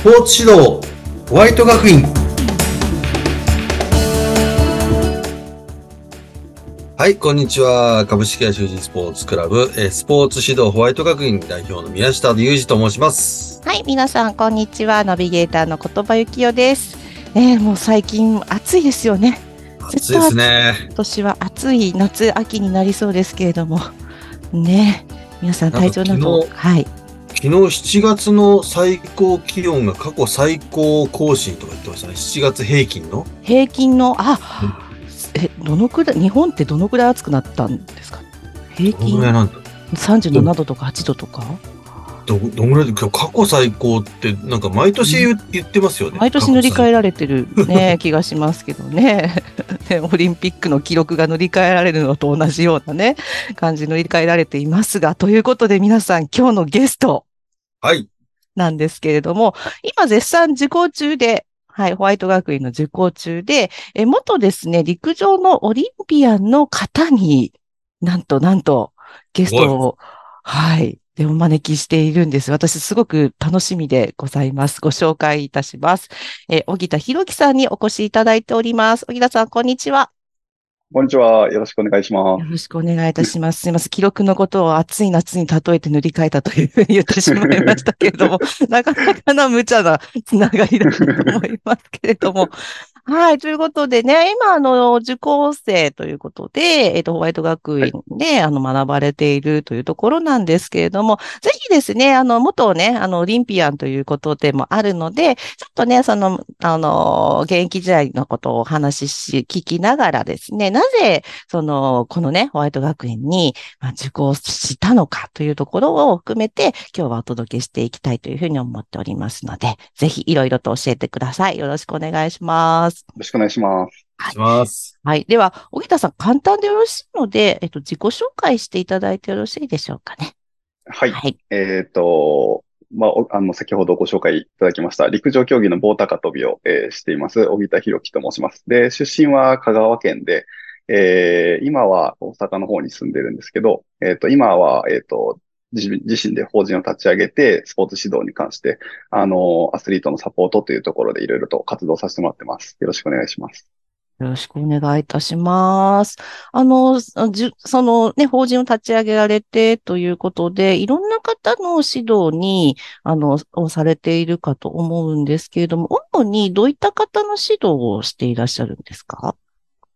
スポーツ指導ホワイト学院はい、こんにちは。株式会社富士スポーツクラブ、えースポーツ指導ホワイト学院代表の宮下裕二と申します。はい、皆さん、こんにちは。ナビゲーターの言葉幸代です。えー、もう最近暑いですよね。暑いですね。今年は暑い夏、秋になりそうですけれども。ね皆さん体調など、かはい。昨日7月の最高気温が過去最高更新とか言ってましたね。7月平均の。平均の、あ、え、どのくらい、日本ってどのくらい暑くなったんですか？平どの均ぐらいなんだ37度とか8度とか？ど、どんぐらいで、今日過去最高って、なんか毎年言,、言ってますよね。毎年塗り替ええられてるね、気がしますけどね。ねオリンピックの記録が塗り替えられるのと同じようなね、感じ塗り替えられていますが、ということで皆さん今日のゲストはい。なんですけれども、今絶賛受講中で、はい、ホワイト学院の受講中で、え元ですね、陸上のオリンピアンの方に、なんとなんと、ゲストを、はい、でお招きしているんです。私すごく楽しみでございます。ご紹介いたします。え、小木田博樹さんにお越しいただいております。小木田さん、こんにちは。こんにちは。よろしくお願いしまよろしくお願いいたします。すみません。記録のことを暑い夏に例えて塗り替えたというふうに言ってしまいましたけれども、なかなかな無茶なつながりだと思いますけれども。はい。ということでね、今、あの、受講生ということで、えっと、ホワイト学院で、あの、学ばれているというところなんですけれども、ぜひですね、あの、元ね、あの、オリンピアンということでもあるので、ちょっとね、その、あの、現役時代のことをお話しし、聞きながらですね、なぜ、その、このね、ホワイト学院にまあ受講したのかというところを含めて、今日はお届けしていきたいというふうに思っておりますので、ぜひいろいろと教えてください。よろしくお願いします。す。よろしくお願いします。します。はい。では、小木田さん、簡単でよろしいので、えっと、自己紹介していただいてよろしいでしょうかね。はい。はい。えっ、と、まあ、おあの、先ほどご紹介いただきました、陸上競技の棒高跳びを、えーしています、小木田博樹と申します。で、出身は香川県で、えー今は大阪の方に住んでるんですけど、えっ、と、今は、えっ、と、自自身で法人を立ち上げて、スポーツ指導に関して、あの、アスリートのサポートというところでいろいろと活動させてもらってます。よろしくお願いします。よろしくお願いいたします。あの、じゅそのね、法人を立ち上げられてということで、いろんな方の指導に、あの、をされているかと思うんですけれども、主にどういった方の指導をしていらっしゃるんですか？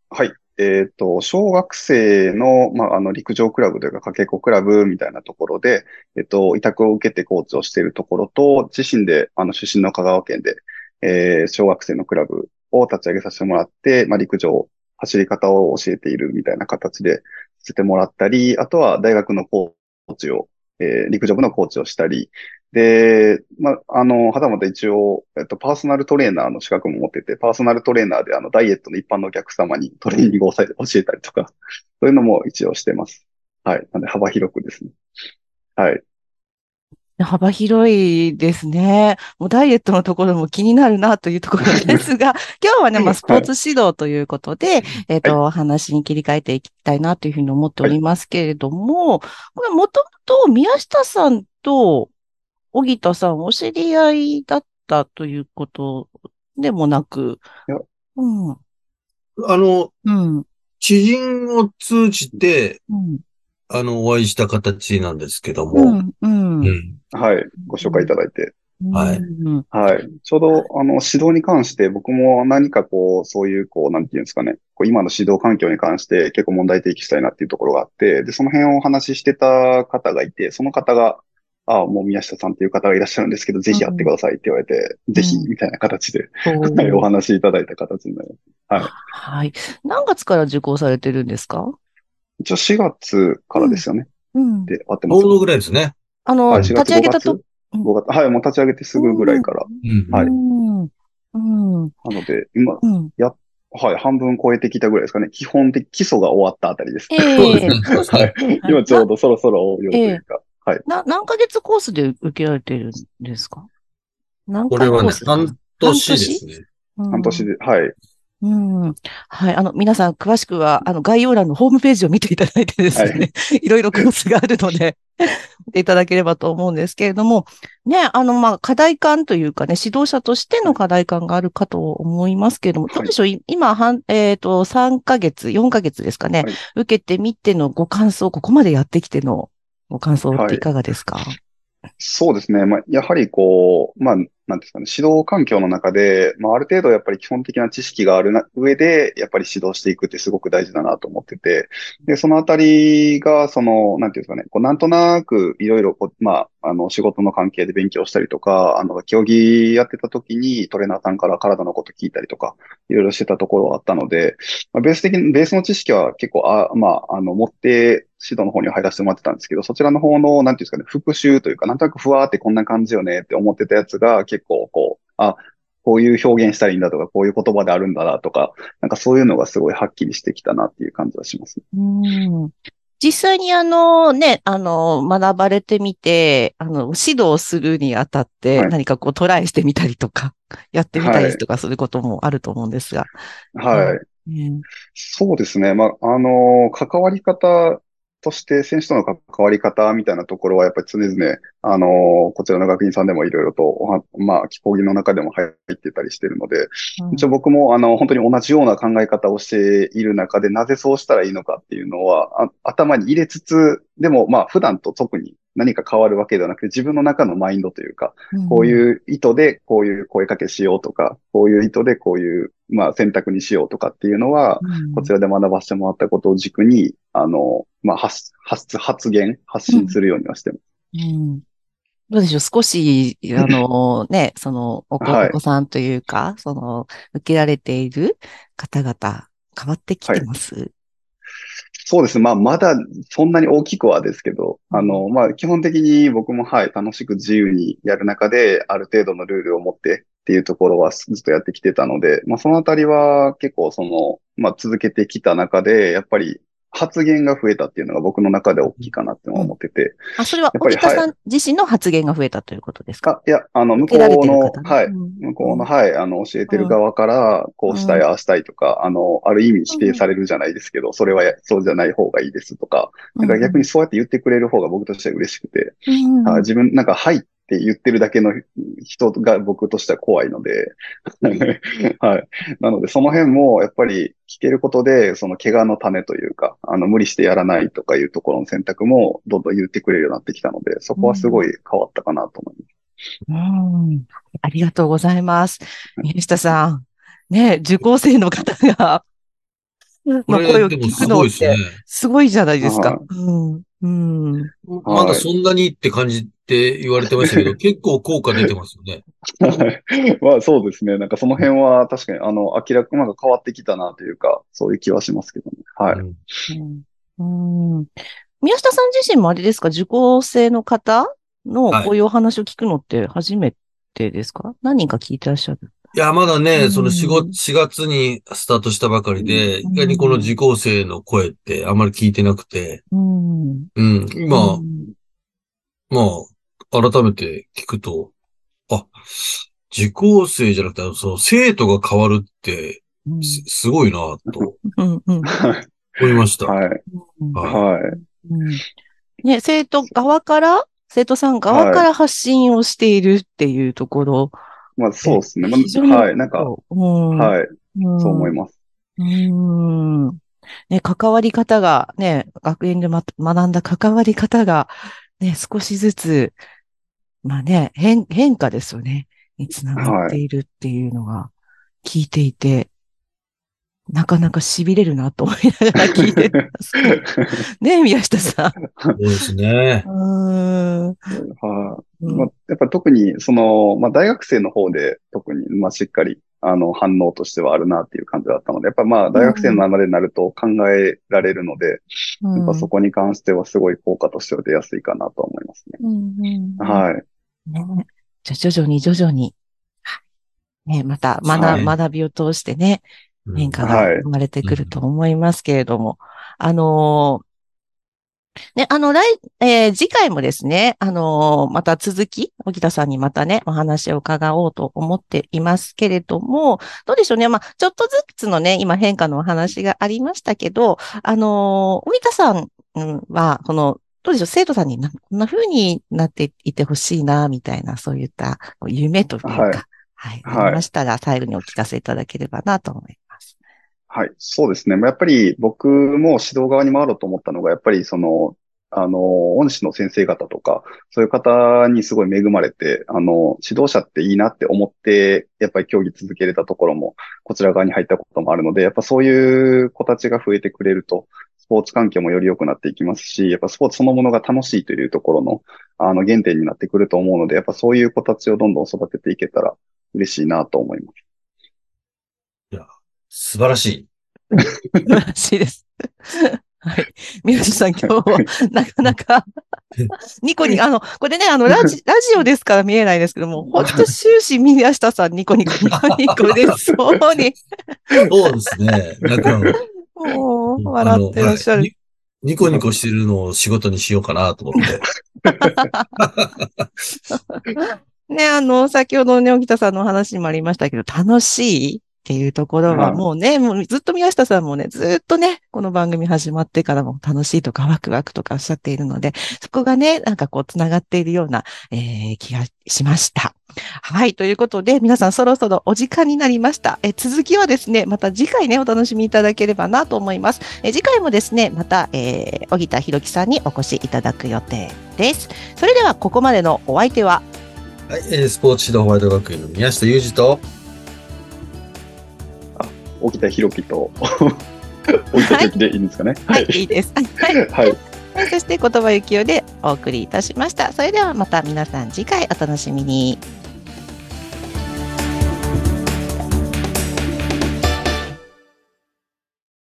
はい。えっと、小学生の、まあ、あの、陸上クラブというか、かけっこクラブみたいなところで、えっと、委託を受けてコーチをしているところと、自身で、あの、出身の香川県で、えー小学生のクラブを立ち上げさせてもらって、まあ、陸上、走り方を教えているみたいな形でさせてもらったり、あとは大学のコーチを、えー陸上部のコーチをしたり、で、まあ、あの、はたまた一応、えっと、パーソナルトレーナーの資格も持ってて、パーソナルトレーナーで、あの、ダイエットの一般のお客様に トレーニングをさ教えたりとか、そういうのも一応してます。はい。なんで、幅広くですね。はい。幅広いですね。もうダイエットのところも気になるなというところですが、今日はね、まあ、スポーツ指導ということで、えっと、お話に切り替えていきたいなというふうに思っておりますけれども、これもともと宮下さんと小木田さんお知り合いだったということでもなく。いや、うん、あの、うん、知人を通じて、うん、あの、お会いした形なんですけどうも、ん、うん。うん。はい。ご紹介いただいて。はい。うんはい。ちょうど、あの、指導に関して、僕も何かこう、そういう、こう、なんていうんですかね、こう今の指導環境に関して結構問題提起したいなっていうところがあって、で、その辺をお話ししてた方がいて、その方が、ああ、もう宮下さんっていう方がいらっしゃるんですけど、ぜひやってくださいって言われて、ぜひ、みたいな形で、はい、お話しいただいた形になります。はい。何月から受講されてるんですか？一応4月からですよね。うん。で、合ってますちょうどぐらいですね。あの、はい、立4月、5月ち上げたと、、5月、はい、もう立ち上げてすぐぐらいから。うん。はいうん。うん。なので、今、うん。はい、半分超えてきたぐらいですかね。基本的、基礎が終わったあたりです。えそうですえね。そうですね。はい。今ちょうどそろそろ応用というか。はい。な、何ヶ月コースで受けられてるんですか？何これはね、半年ですね。うん半年で、はい。うん。はい。あの、皆さん、詳しくは、あの、概要欄のホームページを見ていただいてですね、い、ろいろコースがあるので、見ていただければと思うんですけれども、ね、あの、まあ、課題感というかね、指導者としての課題感があるかと思いますけれども、はいどうでしょう？い今、はん、えっ、と、3ヶ月、4ヶ月ですかね、はい受けてみてのご感想、ここまでやってきてのご感想っていかがですか、そうですね。まあ、やはりこう、まあ、なんですかね、指導環境の中で、まあ、ある程度やっぱり基本的な知識があるな上で、やっぱり指導していくってすごく大事だなと思ってて、で、そのあたりが、その、なんていうんですかね、こう、なんとなくいろいろこう、まあ、あの、仕事の関係で勉強したりとか、あの、競技やってた時にトレーナーさんから体のこと聞いたりとか、いろいろしてたところはあったので、まあ、ベース的に、ベースの知識は結構、あ、まあ、あの、持って、指導の方に入らせてもらってたんですけど、そちらの方の、なんていうんですかね、復習というか、なんとなくふわーってこんな感じよねって思ってたやつが結構こう、あ、こういう表現したらいいんだとか、こういう言葉であるんだなとか、なんかそういうのがすごいはっきりしてきたなっていう感じはしますね。うん実際にあのね、あの、学ばれてみて、あの、指導するにあたってはい何かこうトライしてみたりとか、やってみたりとかすることもあると思うんですが。はい。うんそうですね。まあ、あの、関わり方として選手との関わり方みたいなところはやっぱり常々、あの、こちらの学院さんでもいろいろとおは、まあ、講義の中でも入ってたりしてるので、一応僕もあの、本当に同じような考え方をしている中で、なぜそうしたらいいのかっていうのは、あ頭に入れつつ、でもまあ、普段と特に何か変わるわけではなくて、自分の中のマインドというか、こうういう意図でこういう声かけしようとか、こういう意図でこういう、まあ、選択にしようとかっていうのは、ん、こちらで学ばせてもらったことを軸に、あの、まあ、発、発、発言、発信するようにはしてます。うん。どうでしょう？少し、あの ね、そのお子、さんというか、その、受けられている方々、変わってきてます、そうですね。まあ、まだそんなに大きくはですけど、あの、まあ、基本的に僕も、はい、楽しく自由にやる中で、ある程度のルールを持ってっていうところはずっとやってきてたので、まあ、そのあたりは結構その、まあ、続けてきた中で、やっぱり発言が増えたっていうのが僕の中で大きいかなって思ってて、あ、それは沖田さん自身の発言が増えたということですか？あ、いや、あの、向こうの、ねはい、うん。向こうの、はい、あの、教えてる側から、こうしたい、うんああしたいとか、あの、ある意味否定されるじゃないですけど、それはやそうじゃない方がいいですとか、なんか逆にそうやって言ってくれる方が僕としては嬉しくて、うんあ自分、なんか、はいって言ってるだけの人が僕としては怖いので、はい。なので、その辺も、やっぱり聞けることで、その怪我の種というか、あの、無理してやらないとかいうところの選択も、どんどん言ってくれるようになってきたので、そこはすごい変わったかなと思います。うんありがとうございます。宮下さん。ね、受講生の方が、まあ、声を聞くのって。すごいじゃないですかは。うん。うん。まだそんなにって感じって言われてましたけど、結構効果出てますよね。はい。まあそうですね。なんかその辺は確かに、あの、明らかなんか変わってきたなというか、そういう気はしますけどね。はい。うんうん。うん宮下さん自身もあれですか？受講生の方のはいこういうお話を聞くのって初めてですか、何人か聞いてらっしゃる？いや、まだね、うんその4月、4月にスタートしたばかりで、うん意外にこの受講生の声ってあまり聞いてなくて、うん。うん、今う、んまあ、改めて聞くと、あ、受講生じゃなくて、その生徒が変わるって、うんすすごいな、とうんうんはい。思いました。はい。うんははい。うんね、生徒側から、生徒さん側から発信をしているっていうところ。まあそうですね。まあ、はい。なんか、うん、はい。うんそう思います。うん。ね、関わり方が、ね、学園でま、学んだ関わり方が、ね、少しずつ、まあね、変、変化ですよね。につながっているっていうのが聞いていて、なかなか痺れるなと思いながら聞いてます。ね、宮下さん。そうですね。うーん。はまあ、やっぱり特に、その、まあ、大学生の方で特に、まあ、しっかり、あの、反応としてはあるなっていう感じだったので、やっぱまあ、大学生の中でになると考えられるので、やっぱそこに関してはすごい効果としては出やすいかなとは思いますね。うんうんうん。はい。ね。じゃあ徐々に徐々に、はい。ね、また学,、はい学びを通してね、うん。変化が生まれてくると思いますけれども、あのーね、あの、来、えー次回もですね、あのーまた続き、沖田さんにまたね、お話を伺おうと思っていますけれども、どうでしょうね。まあ、ちょっとずつのね、今変化のお話がありましたけど、あのー沖田さんうんは、この、どうでしょう、生徒さんになこんな風になっていってほしいな、みたいな、そういった夢というか、はいはい。はいありましたら、最後にお聞かせいただければなと思います。はい、そうですね。やっぱり僕も指導側に回ろうと思ったのが、やっぱりその、あの、恩師の先生方とか、そういう方にすごい恵まれて、あの、指導者っていいなって思って、やっぱり競技続けれたところも、こちら側に入ったこともあるので、やっぱそういう子たちが増えてくれると、スポーツ環境もより良くなっていきますし、やっぱスポーツそのものが楽しいというところの、あの、原点になってくると思うので、やっぱそういう子たちをどんどん育てていけたら嬉しいなと思います。素晴らしい。素晴らしいです。はい。宮下さん、今日はなかなか、ニコニコ、あの、これね、あの、ラジ、ラジオですから見えないですけども、ほんと終始宮下さん、ニコニコ、ニコニコでそうに、そうですね。なんか、もう、笑ってらっしゃる。あのはいニニコニコしてるのを仕事にしようかなと思って。ね、あの、先ほどね、沖田さんのお話にもありましたけど、楽しいっていうところははいもうね、もうずっと宮下さんもね、ずっとね、この番組始まってからも楽しいとかワクワクとかおっしゃっているので、そこがね、なんかこう繋がっているような、えー気がしました。はい。ということで、皆さんそろそろお時間になりました。えー続きはですね、また次回ね、お楽しみいただければなと思います。えー次回もですね、また、えー、小田博樹さんにお越しいただく予定です。それでは、ここまでのお相手は、はい、えースポーツ指導ホワイト学院の宮下裕二と、沖田博樹と、沖田博樹でいいんですかね？はい、いいです。はい。はい。はいそして、言葉幸雄でお送りいたしました。それではまた皆さん次回お楽しみに。